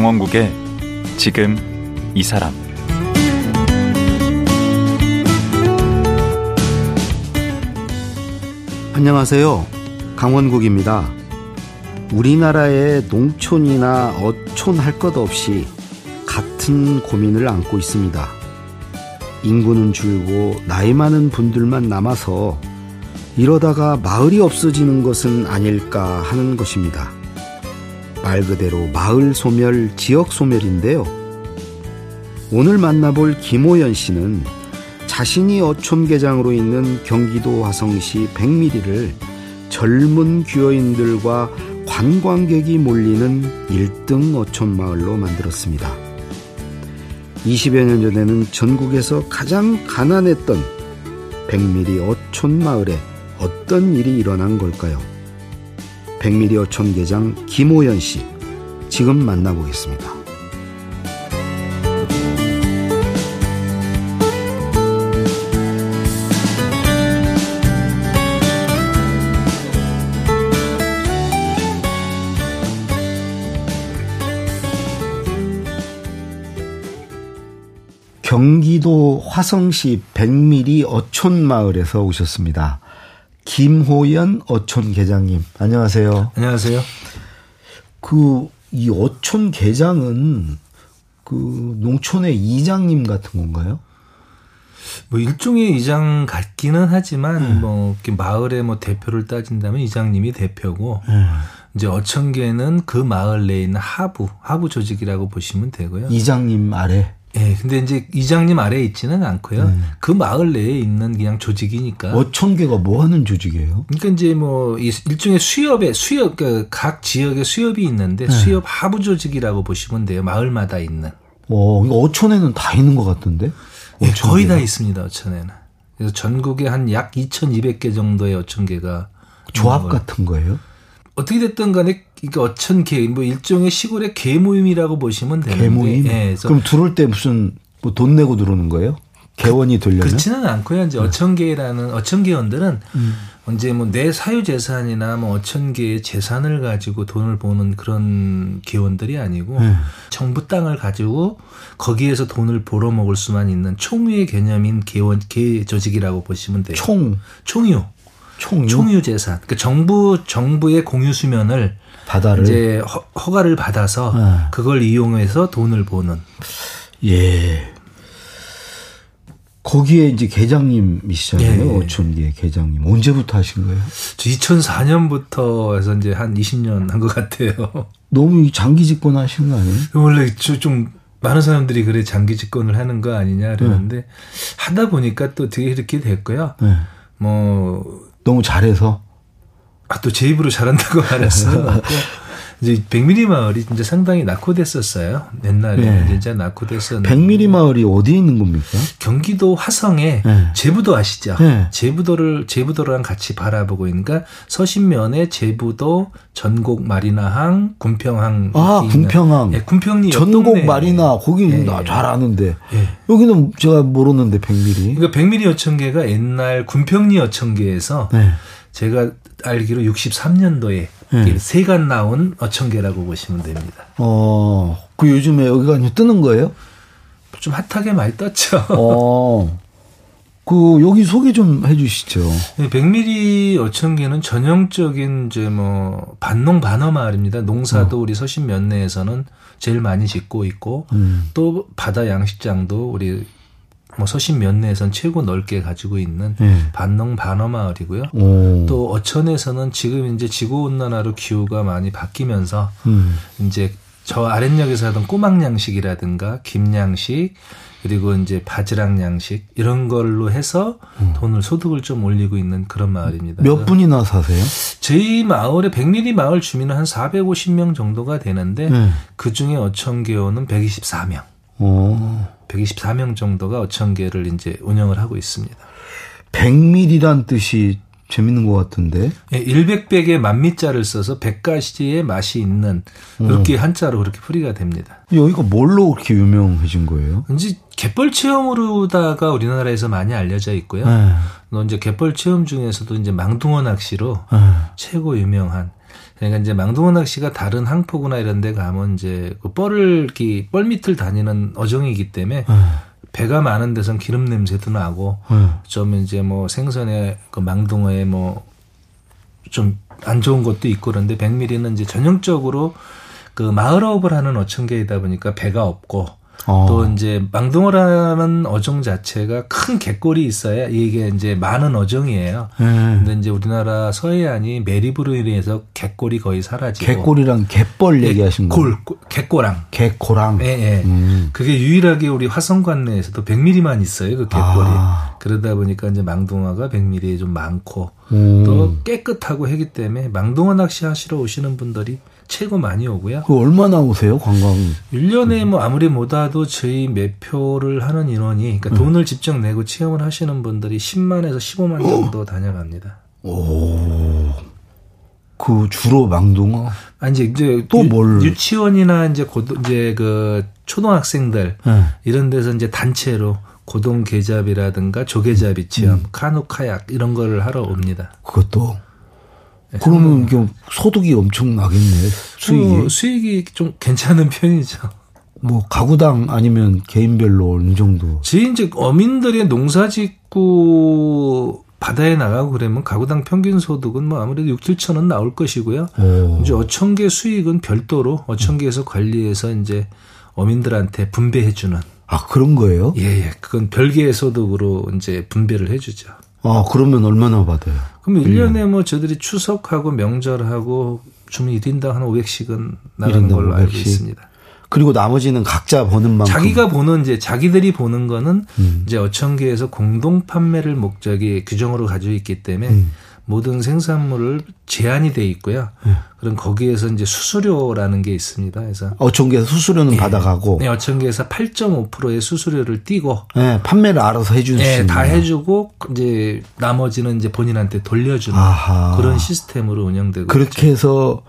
강원국의 지금 이 사람 안녕하세요. 강원국입니다. 우리나라의 농촌이나 어촌 할 것 없이 같은 고민을 안고 있습니다. 인구는 줄고 나이 많은 분들만 남아서 이러다가 마을이 없어지는 것은 아닐까 하는 것입니다. 말 그대로 마을 소멸, 지역 소멸인데요. 오늘 만나볼 김호연 씨는 자신이 어촌계장으로 있는 경기도 화성시 백미리를 젊은 귀여인들과 관광객이 몰리는 1등 어촌 마을로 만들었습니다. 20여 년 전에는 전국에서 가장 가난했던 백미리 어촌 마을에 어떤 일이 일어난 걸까요? 백미리 어촌계장 김호연 씨, 지금 만나보겠습니다. 경기도 화성시 백미리 어촌마을에서 오셨습니다. 김호연 어촌 계장님, 안녕하세요. 안녕하세요. 그, 이 어촌 계장은 그 농촌의 이장님 같은 건가요? 뭐 일종의 이장 같기는 하지만 네. 뭐 마을의 뭐 대표를 따진다면 이장님이 대표고 네. 이제 어촌계는 그 마을 내에 있는 하부 하부 조직이라고 보시면 되고요. 이장님 아래. 예, 근데 이제 이장님 아래에 있지는 않고요. 네. 그 마을 내에 있는 그냥 조직이니까. 어촌계가 뭐 하는 조직이에요? 그러니까 이제 뭐 일종의 수협의 수협 그각 지역의 수협이 있는데 네. 수협 하부 조직이라고 보시면 돼요. 마을마다 있는. 어, 어촌에는 다 있는 것 같던데? 예, 거의 다 있습니다. 어촌에는. 그래서 전국에 한 약 2,200개 정도의 어촌계가 조합 같은 거예요? 어떻게 됐든 간에 그러니까 어촌계 뭐 일종의 시골의 개 모임이라고 보시면 되는데. 개 모임. 예, 그럼 들어올 때 무슨 뭐 돈 내고 들어오는 거예요? 개원이 되려면? 그렇지는 않고요. 이제 네. 어촌계라는 어촌계원들은 음. 이제 뭐 내 사유 재산이나 뭐 어촌계의 재산을 가지고 돈을 버는 그런 개원들이 아니고 음. 정부 땅을 가지고 거기에서 돈을 벌어 먹을 수만 있는 총유의 개념인 개원 개 조직이라고 보시면 돼요. 총 총유. 총유, 총유 재산. 그러니까 정부 정부의 공유 수면을 바다를 이제 허, 가를 받아서 네. 그걸 이용해서 돈을 버는. 예. 거기에 이제 계장님이시잖아요. 예. 어촌계 계장님. 언제부터 하신 거예요? 2004년부터 해서 이제 한 20년 한 것 같아요. 너무 장기 집권 하신 거 아니에요? 원래 좀 많은 사람들이 그래 장기 집권을 하는 거 아니냐 그러는데 네. 하다 보니까 또 되게 이렇게 됐고요. 네. 뭐 너무 잘해서 아, 또 제 입으로 잘한다고 알았어요. 이제 백미리 마을이 진짜 상당히 낙후됐었어요. 옛날에 네. 진짜 낙후됐었는데. 백미리 마을이 어디에 있는 겁니까? 경기도 화성에 네. 제부도 아시죠? 네. 제부도를 제부도랑 같이 바라보고 있는가 서신면에 제부도 전곡 마리나항 군평항 아 군평항 네, 군평리 전곡 마리나 거기 네. 잘 아는데 네. 여기는 제가 모르는데 백미리 그러니까 백미리 어천계가 옛날 군평리 어천계에서 네. 제가 알기로 63년도에 네. 세간 나온 어천계라고 보시면 됩니다. 어, 그 요즘에 여기가 뜨는 거예요? 좀 핫하게 많이 떴죠. 어. 그 여기 소개 좀 해주시죠. 네, 백미리 어천계는 전형적인 이제 뭐 반농 반어 마을입니다. 농사도 어. 우리 서신 면내에서는 제일 많이 짓고 있고 음. 또 바다 양식장도 우리 뭐 서신 면내에선 최고 넓게 가지고 있는 네. 반농 반어 마을이고요. 오. 또 어천에서는 지금 이제 지구 온난화로 기후가 많이 바뀌면서 음. 이제 저 아랫역에서 하던 꼬막 양식이라든가 김 양식 그리고 이제 바지락 양식 이런 걸로 해서 음. 돈을 소득을 좀 올리고 있는 그런 마을입니다. 몇 분이나 사세요? 저희 마을에 백미리 마을 주민은 한 450명 정도가 되는데 네. 그 중에 어천개원은 124명. 오. 124명 정도가 어천계를 이제 운영을 하고 있습니다. 100밀이란 뜻이 재밌는 것 같은데. 예, 100백에 만미자를 써서 백가시의 맛이 있는 그렇게 음. 한자로 그렇게 풀이가 됩니다. 여기가 뭘로 그렇게 유명해진 거예요? 이제 갯벌 체험으로다가 우리나라에서 많이 알려져 있고요. 네. 너 이제 갯벌 체험 중에서도 이제 망둥어 낚시로 네. 최고 유명한 그러니까 이제 망둥어 낚시가 다른 항포구나 이런 데 가면 이제 그 뻘을 이렇게 뻘 밑을 다니는 어종이기 때문에 네. 배가 많은 데선 기름 냄새도 나고 네. 좀 이제 뭐 생선의 그 망둥어에 뭐 좀 안 좋은 것도 있고 그런데 백미리는 이제 전형적으로 그 마을업을 하는 어촌계이다 보니까 배가 없고 어. 또 이제 망둥어라는 어종 자체가 큰 갯골이 있어야 이게 이제 많은 어종이에요. 네. 근데 이제 우리나라 서해안이 매립으로 인해서 갯골이 거의 사라지고 개꼴이랑 개뻘 얘기하신 거. 골, 골, 갯골랑. 개코랑. 예, 예. 음. 그게 유일하게 우리 화성관 내에서도 100mm만 있어요. 그 갯골이. 아. 그러다 보니까 이제 망둥어가 100mm에 좀 많고 음. 또 깨끗하고 하기 때문에 망둥어 낚시 하시러 오시는 분들이 최고 많이 오고요. 그 얼마나 오세요 관광? 1년에 뭐 아무리 못와도 저희 매표를 하는 인원이 음. 그러니까 돈을 직접 내고 체험을 하시는 분들이 10만에서 15만 정도 다녀갑니다. 오. 그 주로 망둥어. 아 이제 이제 또 유- 뭘? 유치원이나 이제 고 이제 그 초등학생들 네. 이런 데서 이제 단체로 고동 개잡이라든가 조개잡이 체험, 음. 카누 카약 이런 거를 하러 옵니다. 그것도. 그러면 이게 소득이 엄청 나겠네 수익이. 어, 수익이 좀 괜찮은 편이죠. 뭐 가구당 아니면 개인별로 어느 정도. 저희 이제 어민들이 농사 짓고 바다에 나가고 그러면 가구당 평균 소득은 뭐 아무래도 6, 7천 원 나올 것이고요. 오. 이제 어촌계 수익은 별도로 어촌계에서 관리해서 이제 어민들한테 분배해 주는 아 그런 거예요? 예, 예. 그건 별개의 소득으로 이제 분배를 해 주죠. 아 그러면 얼마나 받아요? 그럼 1년에 뭐 저들이 추석하고 명절하고 주면 1인당 한 500씩은 나가는 1인당 걸로 알고 500씩. 있습니다. 그리고 나머지는 각자 버는 만큼. 자기가 보는 이제 자기들이 보는 거는 음. 이제 어촌계에서 공동 판매를 목적이 규정으로 가지고 있기 때문에 음. 모든 생산물을 제한이 돼 있고요. 음. 그럼 거기에서 이제 수수료라는 게 있습니다. 그래서 어촌계에서 수수료는 받아가고 네, 어촌계에서 8.5%의 수수료를 띄고 예, 판매를 알아서 해주는 예, 다 해주고 이제 나머지는 이제 본인한테 돌려주는 아하. 그런 시스템으로 운영되고 있죠. 그렇게 해서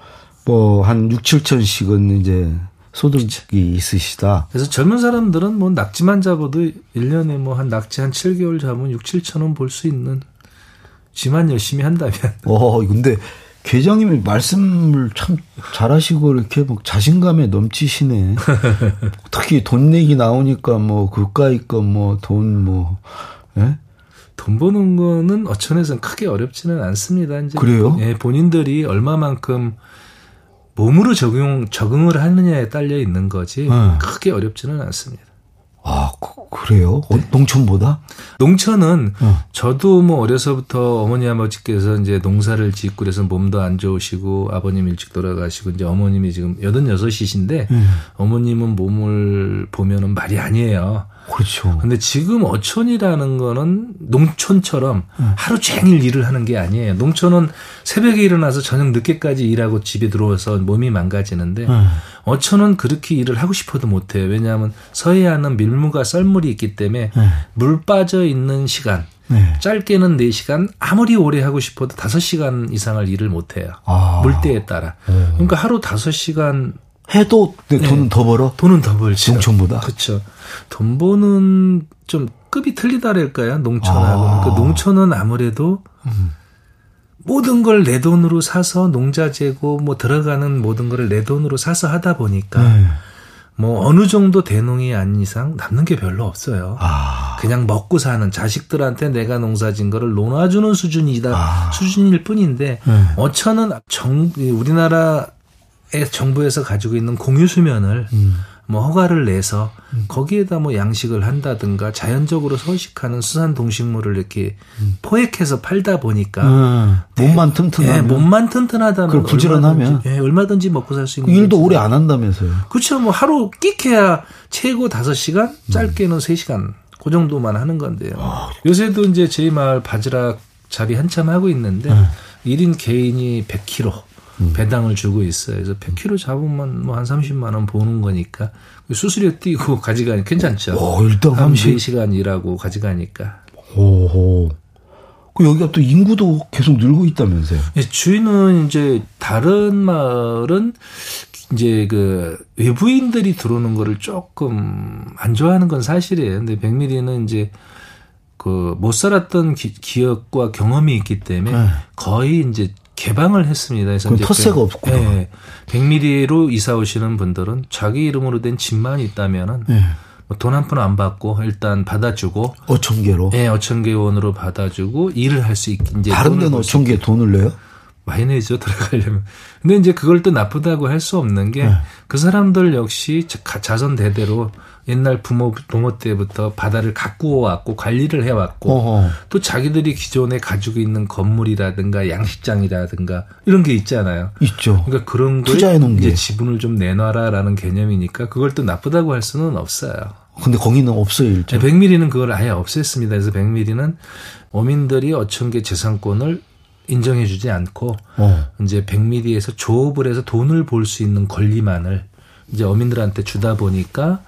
뭐 한 6, 7천씩은 이제 소득이 있으시다. 그래서 젊은 사람들은 뭐 낙지만 잡아도 1년에 뭐 한 낙지 한 7개월 잡으면 6, 7천 원벌수 있는 지만 열심히 한다면 어, 근데 계장님이 말씀을 참 잘하시고 이렇게 막 자신감에 넘치시네. 특히 돈 내기 나오니까 뭐 그까이 거뭐 돈 뭐, 예? 돈 버는 거는 어촌에서는 크게 어렵지는 않습니다. 이제 그래요? 예, 본인들이 얼마만큼 몸으로 적용 적응을 하느냐에 딸려 있는 거지 네. 크게 어렵지는 않습니다. 아, 그, 래요 농촌보다? 농촌은 어. 저도 뭐 어려서부터 어머니 아버지께서 이제 농사를 짓고 그래서 몸도 안 좋으시고 아버님 일찍 돌아가시고 이제 어머님이 지금 여든 여섯이신데 음. 어머님은 몸을 보면은 말이 아니에요. 그렇죠. 근데 지금 어촌이라는 거는 농촌처럼 하루 종일 일을 하는 게 아니에요. 농촌은 새벽에 일어나서 저녁 늦게까지 일하고 집에 들어와서 몸이 망가지는데 음. 어촌은 그렇게 일을 하고 싶어도 못 해요. 왜냐하면 서해안은 밀무가 썰물이 있기 때문에 네. 물 빠져 있는 시간 네. 짧게는 4시간 아무리 오래 하고 싶어도 5시간 이상을 일을 못해요. 아. 물때에 따라. 그러니까 하루 5시간 해도 근데 돈은 더 벌어? 돈은 더 벌죠. 농촌보다? 그렇죠. 돈 버는 좀 급이 틀리다랄까요? 농촌하고. 아. 음. 그 농촌은 아무래도 모든 걸 내 돈으로 사서 농자 재고 뭐 들어가는 모든 거를 내 돈으로 사서 하다 보니까 네. 뭐 어느 정도 대농이 아닌 이상 남는 게 별로 없어요. 아. 그냥 먹고 사는 자식들한테 내가 농사진 거를 논아주는 수준이다 아. 수준일 뿐인데 네. 어천은 정 우리나라의 정부에서 가지고 있는 공유 수면을 음. 뭐 허가를 내서 거기에다 뭐 양식을 한다든가 자연적으로 서식하는 수산 동식물을 이렇게 포획해서 팔다 보니까 음. 몸만 튼튼하면 예, 몸만 튼튼하다면 그걸 부지런하면. 얼마든지, 예, 얼마든지 먹고 살수그 있는 일도. 오래 안 한다면서요. 그렇죠. 뭐 하루 끽해야 최고 5시간, 짧게는 3시간. 그 정도만 하는 건데요. 요새도 이제 저희 마을 바지락 잡이 한참 하고 있는데 일 1인 개인이 100kg 배당을 주고 있어요. 그래서 100kg 잡으면 뭐 한 30만 원 버는 거니까 수수료 띄고 가져가니 괜찮죠. 오, 일당 한 30. 4시간 일하고 가져가니까. 오호. 그 여기가 또 인구도 계속 늘고 있다면서요. 예, 주인은 이제 다른 마을은 이제 그 외부인들이 들어오는 거를 조금 안 좋아하는 건 사실이에요. 근데 백미리는 이제 그 못 살았던 기, 기억과 경험이 있기 때문에 네. 거의 이제 개방을 했습니다. 그래서 그- 없구나. 예. 100mm로 이사 오시는 분들은 자기 이름으로 된 집만 있다면은 예. 뭐돈한 푼 안 받고 일단 받아주고 어천 개로. 예, 어천 개 원으로 받아주고 일을 할 수 있게 이제 다른 데는 어천 개 돈을 내요? 많이 내죠 들어가려면. 근데 이제 그걸 또 나쁘다고 할 수 없는 게그 네. 사람들 역시 자- 자선 대대로 옛날 부모 부모 때부터 바다를 가꾸어 왔고 관리를 해 왔고 어허. 또 자기들이 기존에 가지고 있는 건물이라든가 양식장이라든가 이런 게 있잖아요. 있죠. 그러니까 그런 걸 이제 게. 지분을 좀 내놔라라는 개념이니까 그걸 또 나쁘다고 할 수는 없어요. 근데 거기는 없어요, 일정. 100mm는 그걸 아예 없앴습니다. 그래서 100mm는 어민들이 어촌계 재산권을 인정해주지 않고 어. 이제 100mm에서 조업을 해서 돈을 벌 수 있는 권리만을 이제 어민들한테 주다 보니까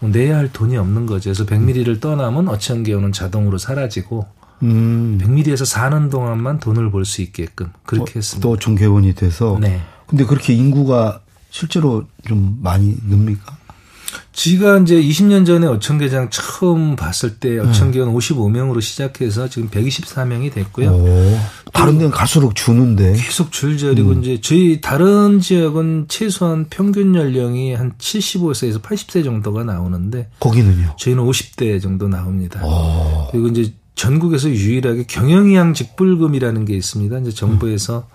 뭐 내야 할 돈이 없는 거죠. 그래서 100mm를 떠나면 어촌계호는 자동으로 사라지고 음. 100mm에서 사는 동안만 돈을 벌 수 있게끔 그렇게 했습니다. 또 어촌 개원이 돼서. 네. 근데 그렇게 인구가 실제로 좀 많이 늡니까? 지가 이제 20년 전에 어촌계장 처음 봤을 때 어촌계원 55명으로 시작해서 지금 124명이 됐고요. 오. 다른 데는 갈수록 주는데. 계속 줄저리고 음. 이제 저희 다른 지역은 최소한 평균 연령이 한 75세에서 80세 정도가 나오는데 거기는요. 저희는 50대 정도 나옵니다. 오. 그리고 이제 전국에서 유일하게 경영이양 직불금이라는 게 있습니다. 이제 정부에서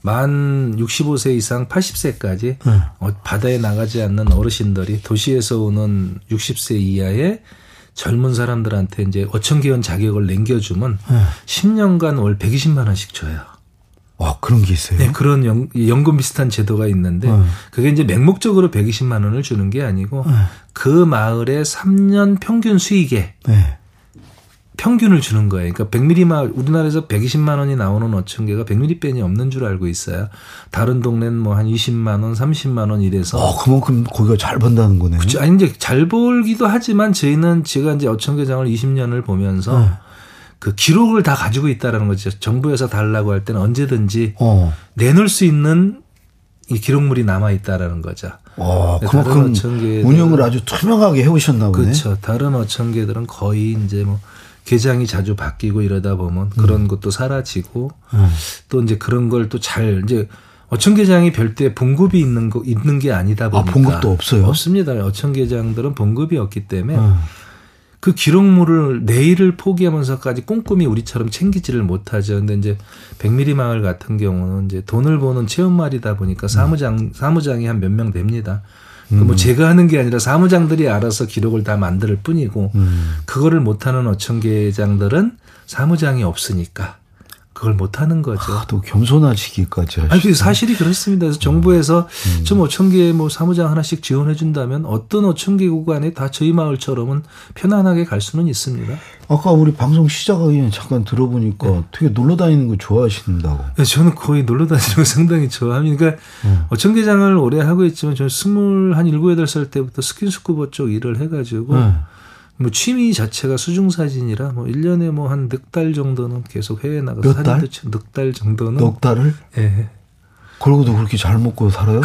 만 65세 이상 80세까지 네. 어, 바다에 나가지 않는 어르신들이 도시에서 오는 60세 이하의 젊은 사람들한테 이제 어촌계원 자격을 남겨주면 네. 10년간 월 120만 원씩 줘요. 와, 그런 게 있어요. 네, 그런 연, 연금 비슷한 제도가 있는데 네. 그게 이제 맹목적으로 120만 원을 주는 게 아니고 네. 그 마을의 3년 평균 수익에 네. 평균을 주는 거예요. 그러니까 100mm 마을 우리나라에서 120만 원이 나오는 어촌계가 100mm 뺀이 없는 줄 알고 있어요. 다른 동네는 뭐 한 20만 원, 30만 원 이래서 어, 그만큼 거기가 잘 번다는 거네. 그쵸. 아니 이제 잘 벌기도 하지만 저희는 제가 이제 어촌계장을 20년을 보면서 네. 그 기록을 다 가지고 있다라는 거죠. 정부에서 달라고 할 때는 언제든지 어. 내놓을 수 있는 이 기록물이 남아 있다라는 거죠. 와, 네, 그만큼 운영을 아주 투명하게 해오셨나 보네. 그렇죠. 다른 어촌계들은 거의 이제 뭐 계장이 자주 바뀌고 이러다 보면 그런 음. 것도 사라지고 음. 또 이제 그런 걸 또 잘 이제 어촌계장이 별도의 봉급이 있는 거 있는 게 아니다 보니까 봉급도 없어요? 없습니다. 어촌계장들은 봉급이 없기 때문에 어. 그 기록물을 내일을 포기하면서까지 꼼꼼히 우리처럼 챙기지를 못하죠. 근데 이제 백미리 마을 같은 경우는 이제 돈을 버는 체험말이다 보니까 사무장 사무장이 한 몇 명 됩니다. 그뭐 제가 하는 게 아니라 사무장들이 알아서 기록을 다 만들 뿐이고 음. 그거를 못하는 어촌계장들은 사무장이 없으니까 그걸 못하는 거죠. 아, 또 겸손하시기까지 하시네. 그 사실이 그렇습니다. 그래서 정부에서 음. 좀 어촌계 뭐 사무장 하나씩 지원해 준다면 어떤 어촌계 구간에 다 저희 마을처럼은 편안하게 갈 수는 있습니다. 아까 우리 방송 시작하기 잠깐 들어보니까 네. 되게 놀러 다니는 거 좋아하신다고. 네, 저는 거의 놀러 다니는 거 상당히 좋아합니다. 그러니까 음. 어촌계장을 오래 하고 있지만 저는 스물 한 일곱 여덟 살 때부터 스킨스쿠버 쪽 일을 해가지고 네. 뭐 취미 자체가 수중 사진이라 뭐 1년에 뭐 한 넉 달 정도는 계속 해외 나가서 몇 사진도 달? 찍 넉달 정도는 넉 달을? 예. 그러고도 그렇게 잘 먹고 살아요?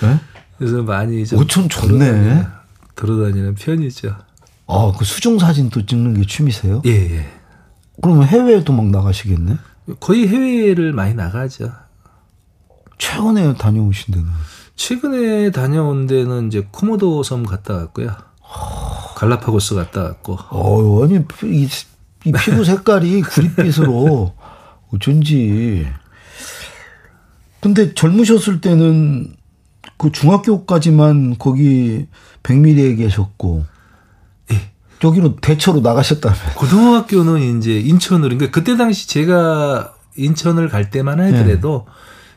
네? 그래서 많이 좀 오촌 좋네. 돌아다니는, 편이죠. 아, 그 수중 사진 또 찍는 게 취미세요? 예, 예. 그러면 해외에도 막 나가시겠네? 거의 해외를 많이 나가죠. 최근에 다녀오신 데는? 최근에 다녀온 데는 이제 코모도 섬 갔다 왔고요. 갈라파고스 갔다 왔고. 어, 아니, 이, 이 피부 색깔이 구릿빛으로 어쩐지. 근데 젊으셨을 때는 그 중학교까지만 거기 백미리에 계셨고, 예. 저기로 대처로 나가셨다면. 고등학교는 이제 인천으로, 그러니까 그때 당시 제가 인천을 갈 때만 하더라도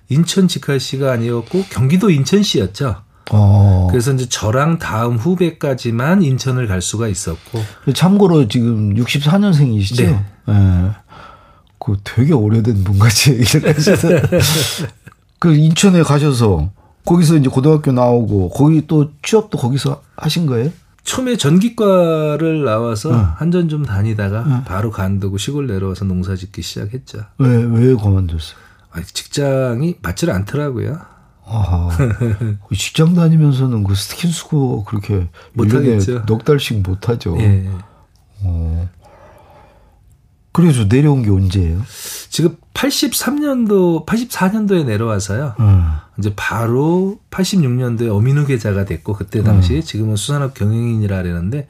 인천 직할시가 아니었고 경기도 인천시였죠. 어. 그래서 이제 저랑 다음 후배까지만 인천을 갈 수가 있었고. 참고로 지금 64년생이시죠? 네. 예. 그 되게 오래된 분같이 얘기를 하셔서. 그 인천에 가셔서 거기서 이제 고등학교 나오고 거기 또 취업도 거기서 하신 거예요? 처음에 전기과를 나와서 응. 한전 좀 다니다가 응. 바로 간두고 시골 내려와서 농사 짓기 시작했죠. 왜, 왜 그만뒀어요? 아, 직장이 맞질 않더라고요. 아하. 그 직장 다니면서는 그 스킨스쿠버 그렇게 못 일년에 하겠죠. 넉 달씩 못 하죠. 예. 어. 그래서 내려온 게 언제예요? 지금 83년도, 84년도에 내려와서요. 음. 이제 바로 86년도에 어민우 계좌가 됐고 그때 당시 지금은 수산업 경영인이라 그러는데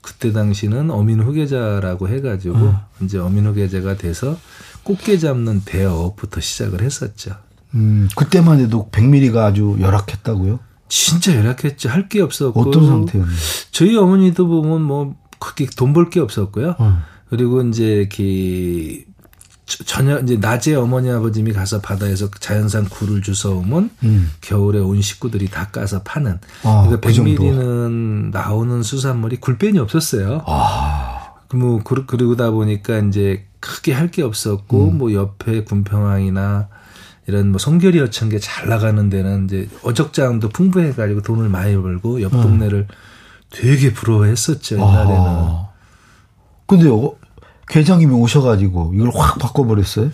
그때 당시는 어민우 계좌라고 해가지고 이제 어민우 계좌가 돼서 꽃게 잡는 배업부터 시작을 했었죠. 음, 그때만 해도 백미리가 아주 열악했다고요? 진짜 열악했죠. 할게 없었고 어떤 상태였나요? 저희 어머니도 보면 뭐 그렇게 돈 벌 게 없었고요. 어. 그리고 이제 이렇게 저녁 이제 낮에 어머니 아버님이 가서 바다에서 자연산 굴을 주워오면 음. 겨울에 온 식구들이 다 까서 파는. 아, 그러니까 그. 백미리는 나오는 수산물이 굴변이 없었어요. 아, 뭐 그러- 그러다 보니까 이제 크게 할 게 없었고 음. 뭐 옆에 군평항이나 이런 뭐 송결이 어천게 잘 나가는 데는 이제 어적장도 풍부해가지고 돈을 많이 벌고 옆 동네를 되게 부러워했었죠 옛날에는. 음. 아. 근데 어, 계장님이 오셔가지고 이걸 확 바꿔버렸어요?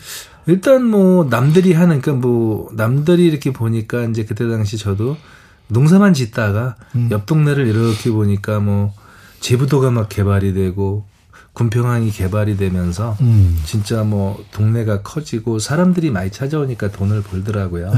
일단 뭐 남들이 하는 그러니까 뭐 남들이 이렇게 보니까 이제 그때 당시 저도 농사만 짓다가 음. 옆 동네를 이렇게 보니까 뭐 제부도가 막 개발이 되고 군평항이 개발이 되면서 음. 진짜 뭐 동네가 커지고 사람들이 많이 찾아오니까 돈을 벌더라고요. 에.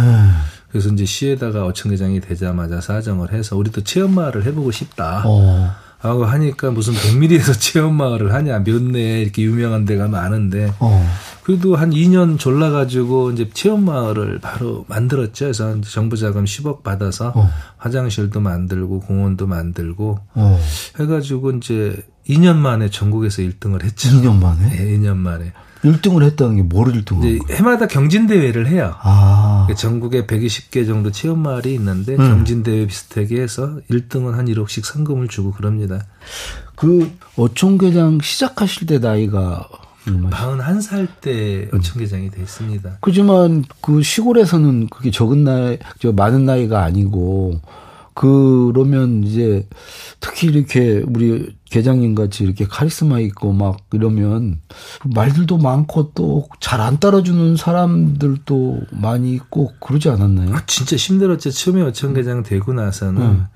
그래서 이제 시에다가 어촌계장이 되자마자 사정을 해서 우리도 체험마을을 해보고 싶다. 어. 하고 하니까 무슨 백미리에서 체험마을을 하냐 몇 내 이렇게 유명한 데가 많은데 어. 그래도 한 2년 졸라가지고 이제 체험마을을 바로 만들었죠. 그래서 정부 자금 10억 받아서 어. 화장실도 만들고 공원도 만들고 어. 해가지고 이제 2년 만에 전국에서 1등을 했죠. 2년 만에? 네, 2년 만에. 1등을 했다는 게 뭐를 1등을 이제 한? 해마다 경진대회를 해요. 아. 그러니까 전국에 120개 정도 체험마을이 있는데 음. 경진대회 비슷하게 해서 1등은 한 1억씩 상금을 주고 그럽니다. 그 어촌계장 시작하실 때 나이가 얼마죠? 41살 때 어촌계장이 됐습니다. 그지만 그 시골에서는 그게 적은 나이, 저 많은 나이가 아니고 그러면 이제 특히 이렇게 우리 계장님 같이 이렇게 카리스마 있고 막 이러면 말들도 많고 또 잘 안 따라주는 사람들도 많이 있고 그러지 않았나요? 아, 진짜 힘들었죠. 처음에 어촌 계장 되고 나서는 음.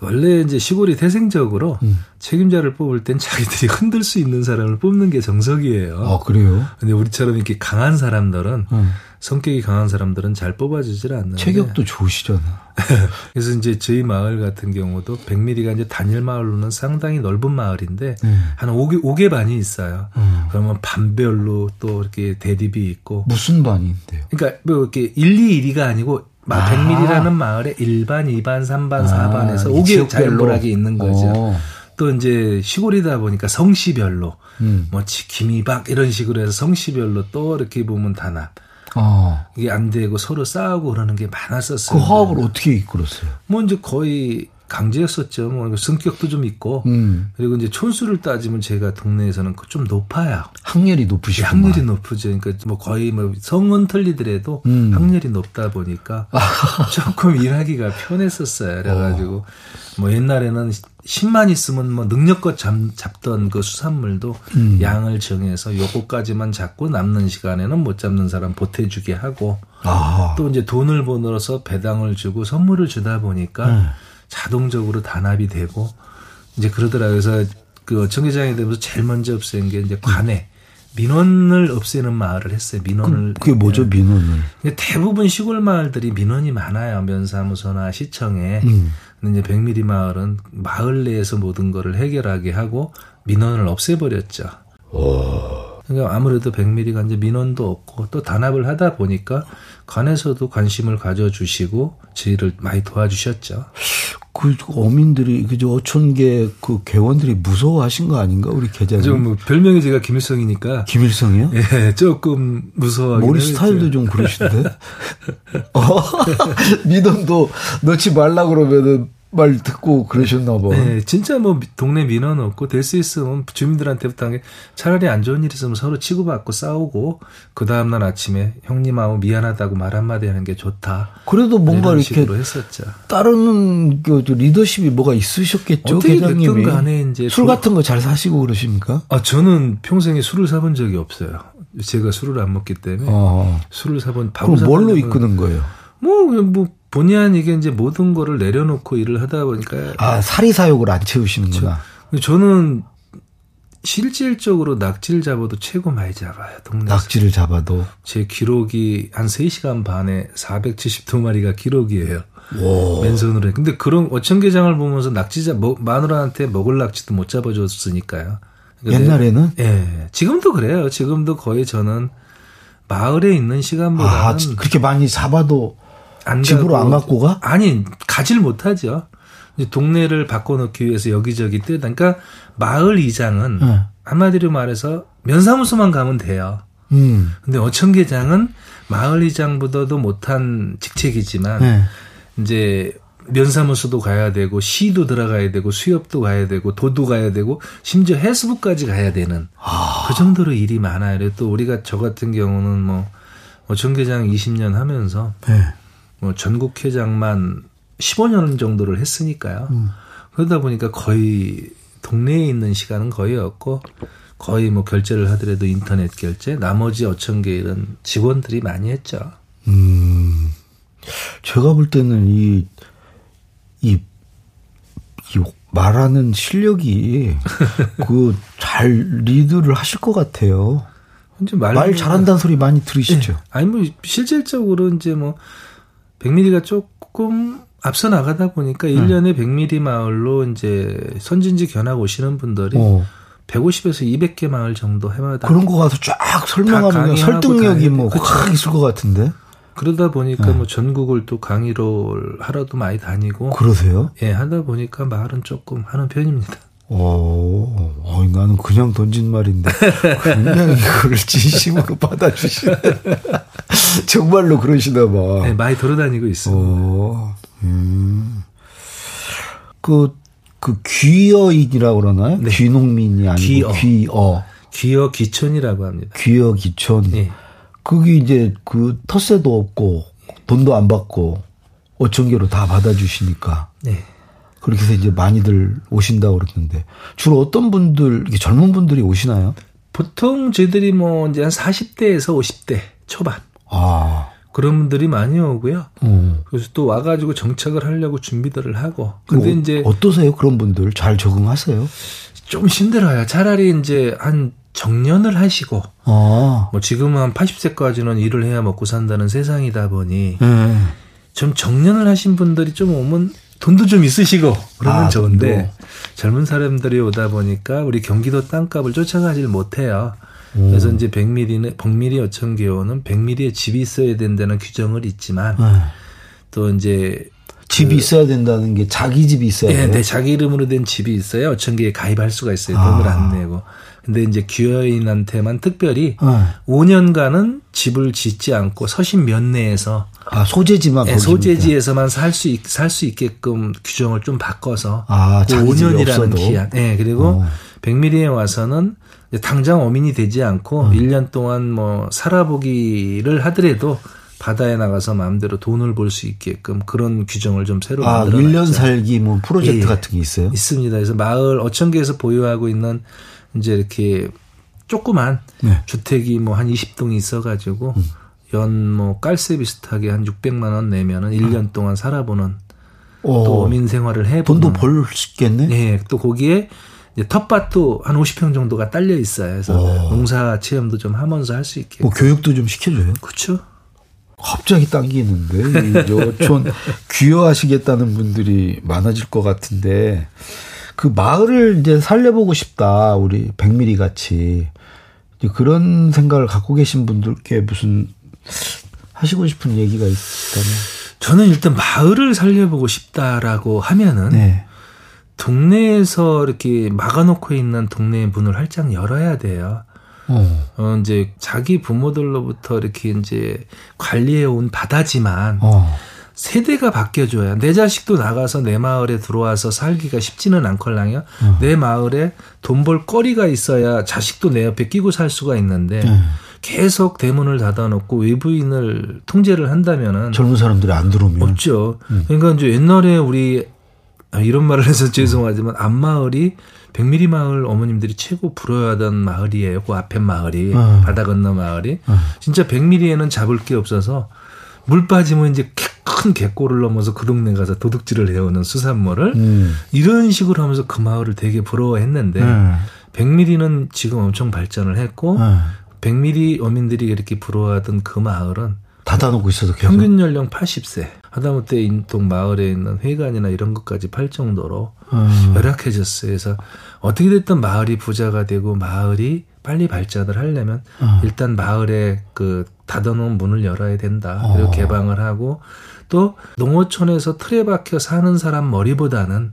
원래 이제 시골이 태생적으로 음. 책임자를 뽑을 땐 자기들이 흔들 수 있는 사람을 뽑는 게 정석이에요. 아 그래요? 근데 우리처럼 이렇게 강한 사람들은 음. 성격이 강한 사람들은 잘 뽑아주질 않는데 체격도 좋으시잖아. 그래서 이제 저희 마을 같은 경우도 백미리가 이제 단일 마을로는 상당히 넓은 마을인데 네. 한 5개, 5개 반이 있어요. 음. 그러면 반별로 또 이렇게 대립이 있고 무슨 반인데요? 그러니까 뭐 이렇게 1, 2, 1위가 아니고 막 아. 백미리라는 마을에 1반, 2반, 3반, 4반에서 아, 5개 지역별로? 자연불학이 있는 거죠. 어. 또 이제 시골이다 보니까 성씨별로 음. 뭐 지- 김이박 이런 식으로 해서 성씨별로 또 이렇게 보면 단합 아. 이게 안 되고 서로 싸우고 그러는 게그 많았었어요. 화합을 어떻게 이끌었어요? 뭐 이제 거의 강제였었죠. 뭐 성격도 좀 있고 음. 그리고 이제 촌수를 따지면 제가 동네에서는 그좀 높아요. 학렬이 높으시구만. 확률이 높으죠. 그러니까 뭐 거의 뭐 성은 틀리더라도 음. 확률이 높다 보니까 조금 일하기가 편했었어요. 그래가지고 뭐 옛날에는 10만 있으면 뭐 능력껏 잡, 잡던 그 수산물도 음. 양을 정해서 요거까지만 잡고 남는 시간에는 못 잡는 사람 보태주게 하고 아. 또 이제 돈을 보내서 배당을 주고 선물을 주다 보니까 네. 자동적으로 단합이 되고 이제 그러더라고요. 그래서 그 어청계장이 되면서 제일 먼저 없앤 게 이제 관에 민원을 없애는 마을을 했어요. 민원을 그게 뭐죠, 민원을? 근데 대부분 시골 마을들이 민원이 많아요. 면사무소나 시청에. 음. 근데 이제 백미리 마을은 마을 내에서 모든 거를 해결하게 하고 민원을 없애버렸죠. 그러니까 아무래도 백미리가 이제 민원도 없고 또 단합을 하다 보니까 관에서도 관심을 가져주시고 저희를 많이 도와주셨죠. 그 어민들이 그저 어촌계 그 개원들이 무서워하신 거 아닌가 우리 계장님? 좀뭐 별명이 제가 김일성이니까 김일성이요? 예, 조금 무서워하긴 머리. 스타일도 좀 그러신데. 어, 민원도 넣지 말라 그러면은 말 듣고 그러셨나 봐. 네, 진짜 뭐 동네 민원 없고 될 수 있으면 주민들한테부터 한게 차라리 안 좋은 일 있으면 서로 치고받고 싸우고 그 다음 날 아침에 형님하고 미안하다고 말 한마디 하는 게 좋다. 그래도 뭔가 이렇게 했었죠. 따르는 그 리더십이 뭐가 있으셨겠죠, 어떻게 계장님이. 됐든 간에 이제 술 도- 같은 거 잘 사시고 그러십니까? 아 저는 평생에 술을 사본 적이 없어요. 제가 술을 안 먹기 때문에 어. 술을 사본 밥을 그럼 뭘로 이끄는 거예요? 뭐, 뭐 본의 아니게 이제 모든 거를 내려놓고 일을 하다 보니까 아, 사리사욕을 안 채우시는구나. 저는 실질적으로 낙지를 잡아도 최고 많이 잡아요. 동네 낙지를 잡아도 제 기록이 한 3시간 반에 472마리가 기록이에요. 오. 맨손으로. 해. 근데 그런 어천게장을 보면서 낙지 잡 뭐, 마누라한테 먹을 낙지도 못 잡아줬으니까요. 그러니까 옛날에는 내- 예. 지금도 그래요. 지금도 거의 저는 마을에 있는 시간보다는 아 지- 그렇게 많이 잡아도 안 집으로 가고- 안 갖고 가? 아니 가질 못하죠. 이제 동네를 바꿔놓기 위해서 여기저기 뛰다. 그러니까 마을 이장은 네. 한마디로 말해서 면사무소만 가면 돼요. 음. 근데 어천계장은 마을 이장보다도 못한 직책이지만 네. 이제 면사무소도 가야 되고 시도 들어가야 되고 수협도 가야 되고 도도 가야 되고 심지어 해수부까지 가야 되는 그 정도로 일이 많아요. 또 우리가 저 같은 경우는 뭐 어천계장 20년 하면서 네. 뭐 전국회장만 15년 정도를 했으니까요. 음. 그러다 보니까 거의 동네에 있는 시간은 거의 없고 거의 뭐 결제를 하더라도 인터넷 결제, 나머지 어천계 일은 직원들이 많이 했죠. 음. 제가 볼 때는 이, 이, 이 말하는 실력이 그 잘 리드를 하실 것 같아요. 이제 말 잘한다는 소리 많이 들으시죠? 아니 뭐 실질적으로 이제 뭐 100mm가 조금 앞서 나가다 보니까 1년에 100mm 마을로 이제 선진지 견학 오시는 분들이 어. 150에서 200개 마을 정도 해마다 그런 거 가서 쫙 설명하면 설득력이 다뭐 그쵸. 확 있을 것 같은데. 그러다 보니까 네. 뭐 전국을 또 강의를 하러도 많이 다니고 그러세요? 예 하다 보니까 말은 조금 하는 편입니다. 오, 어이, 나는 그냥 던진 말인데 그냥 이거를 진심으로 받아주시네. 정말로 그러시나 봐. 네, 많이 돌아다니고 있습니다. 오, 음. 그, 그 귀여인이라고 그러나요? 네. 귀농민이 아니고 귀어. 귀어. 귀어 기촌이라고 합니다. 귀어 기촌. 예. 그게 이제 그 텃세도 없고 돈도 안 받고 어촌계로 다 받아주시니까 네. 그렇게 해서 이제 많이들 오신다고 그러는데 주로 어떤 분들 이렇게 젊은 분들이 오시나요? 보통 저희들이 뭐 이제 한 40대에서 50대 초반 아, 그런 분들이 많이 오고요. 음. 그래서 또 와가지고 정착을 하려고 준비들을 하고. 근데 어, 이제 어떠세요? 그런 분들 잘 적응하세요? 좀 힘들어요. 차라리 이제 한 정년을 하시고 아, 뭐 지금은 한 80세까지는 일을 해야 먹고 산다는 세상이다 보니 예. 좀 정년을 하신 분들이 좀 오면 돈도 좀 있으시고 그러면 아, 좋은데 젊은 사람들이 오다 보니까 우리 경기도 땅값을 쫓아가질 못해요. 음. 그래서 이제 100mm는 100mm 어천개호는 100mm의 집이 있어야 된다는 규정을 있지만 예. 또 이제 집이 있어야 된다는 게 자기 집이 있어야 예, 돼요. 내 자기 이름으로 된 집이 있어야 어천계에 가입할 수가 있어요. 아. 돈을 안 내고. 근데 이제 귀여인한테만 특별히 예. 5년간은 집을 짓지 않고 서신 면내에서 아, 소재지만 예, 거기입니다. 소재지에서만 살 수 살 수 있게끔 규정을 좀 바꿔서 아, 그 자기 집이 5년이라는 없어도? 기한. 예, 그리고 어. 100mm에 와서는 당장 어민이 되지 않고 1년 동안 뭐 살아보기를 하더라도 바다에 나가서 마음대로 돈을 벌 수 있게끔 그런 규정을 좀 새로 아, 만들어 1년 살기 뭐 프로젝트 예, 예. 같은 게 있어요? 있습니다. 그래서 마을 어천계에서 보유하고 있는 이제 이렇게 조그만 네. 음. 주택이 뭐 한 20동이 있어가지고 연뭐 깔세 비슷하게 한 600만 원 내면은 1년 동안 살아보는 어, 또 어민 생활을 해보는 돈도 벌 수 있겠네? 예, 또 거기에 이제 텃밭도 한 50평 정도가 딸려 있어요. 그래서 농사 체험도 좀 하면서 할 수 있게. 뭐 교육도 좀 시켜줘요? 그렇죠. 갑자기 당기는데 이 여촌 귀여하시겠다는 분들이 많아질 것 같은데 그 마을을 이제 살려보고 싶다 우리 백미리 같이 그런 생각을 갖고 계신 분들께 무슨 하시고 싶은 얘기가 있다면 저는 일단 마을을 살려보고 싶다라고 하면은 네. 동네에서 이렇게 막아놓고 있는 동네의 문을 활짝 열어야 돼요. 어. 어, 이제 자기 부모들로부터 이렇게 이제 관리해 온 바다지만 어. 세대가 바뀌어줘야 내 자식도 나가서 내 마을에 들어와서 살기가 쉽지는 않걸랑요. 어. 내 마을에 돈 벌 거리가 있어야 자식도 내 옆에 끼고 살 수가 있는데 네. 계속 대문을 닫아놓고 외부인을 통제를 한다면은 젊은 사람들이 안 들어오면 없죠. 음. 그러니까 이제 옛날에 우리 아, 이런 말을 해서 죄송하지만 앞마을이 백미리 마을 어머님들이 최고 부러워하던 마을이에요. 그 앞에 마을이 어. 바다 건너 마을이 어. 진짜 백미리에는 잡을 게 없어서 물 빠지면 이제 개- 큰 갯골을 넘어서 그 동네 가서 도둑질을 해오는 수산물을 음. 이런 식으로 하면서 그 마을을 되게 부러워했는데 네. 백미리는 지금 엄청 발전을 했고 네. 백미리 어민들이 이렇게 부러워하던 그 마을은 닫아놓고 있어도 계속. 평균 연령 80세. 하다못해 인통 마을에 있는 회관이나 이런 것까지 팔 정도로 음. 열악해졌어요. 그래서 어떻게 됐든 마을이 부자가 되고 마을이 빨리 발전을 하려면 어. 일단 마을에 그 닫아놓은 문을 열어야 된다. 그리고 어. 개방을 하고 또 농어촌에서 틀에 박혀 사는 사람 머리보다는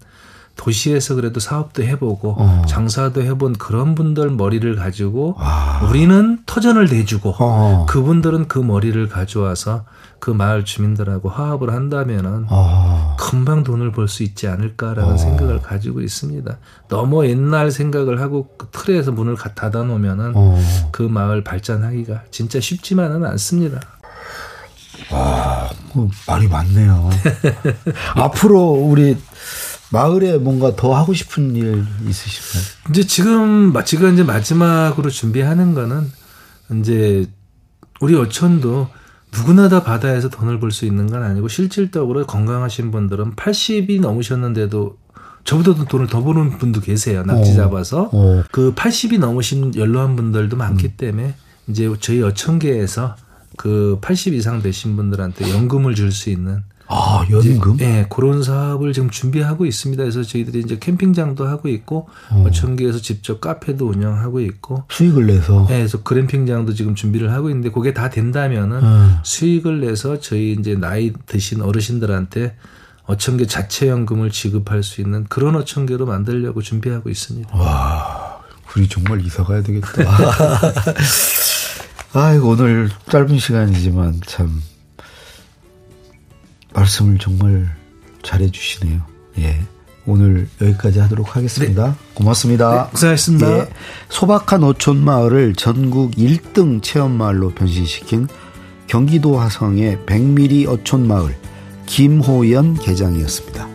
도시에서 그래도 사업도 해보고 어. 장사도 해본 그런 분들 머리를 가지고 아. 우리는 터전을 내주고 어. 그분들은 그 머리를 가져와서 그 마을 주민들하고 화합을 한다면은 어. 금방 돈을 벌 수 있지 않을까라는 어. 생각을 가지고 있습니다. 너무 옛날 생각을 하고 그 틀에서 문을 가- 닫아 놓으면은 어. 그 마을 발전하기가 진짜 쉽지만은 않습니다. 어, 말이 많네요. 앞으로 우리 마을에 뭔가 더 하고 싶은 일 있으실까요? 이제 지금 마- 지금 이제 마지막으로 준비하는 거는 이제 우리 어촌도 누구나 다 바다에서 돈을 벌 수 있는 건 아니고 실질적으로 건강하신 분들은 80이 넘으셨는데도 저보다도 돈을 더 버는 분도 계세요. 낙지 어. 잡아서. 어. 그 80이 넘으신 연로한 분들도 많기 음. 때문에 이제 저희 어촌계에서 그 80 이상 되신 분들한테 연금을 줄 수 있는 아, 연금? 예, 그런 사업을 지금 준비하고 있습니다. 그래서 저희들이 이제 캠핑장도 하고 있고 어. 어촌계에서 직접 카페도 운영하고 있고 수익을 내서. 예, 그래서 그램핑장도 지금 준비를 하고 있는데 그게 다 된다면은 음. 수익을 내서 저희 이제 나이 드신 어르신들한테 어촌계 자체 연금을 지급할 수 있는 그런 어촌계로 만들려고 준비하고 있습니다. 와, 우리 정말 이사 가야 되겠다. 아이고, 오늘 짧은 시간이지만 참, 말씀을 정말 잘해 주시네요. 예. 오늘 여기까지 하도록 하겠습니다. 고맙습니다. 네, 고생하셨습니다. 예. 소박한 어촌 마을을 전국 1등 체험 마을로 변신시킨 경기도 화성의 백미리 어촌 마을 김호연 계장이었습니다.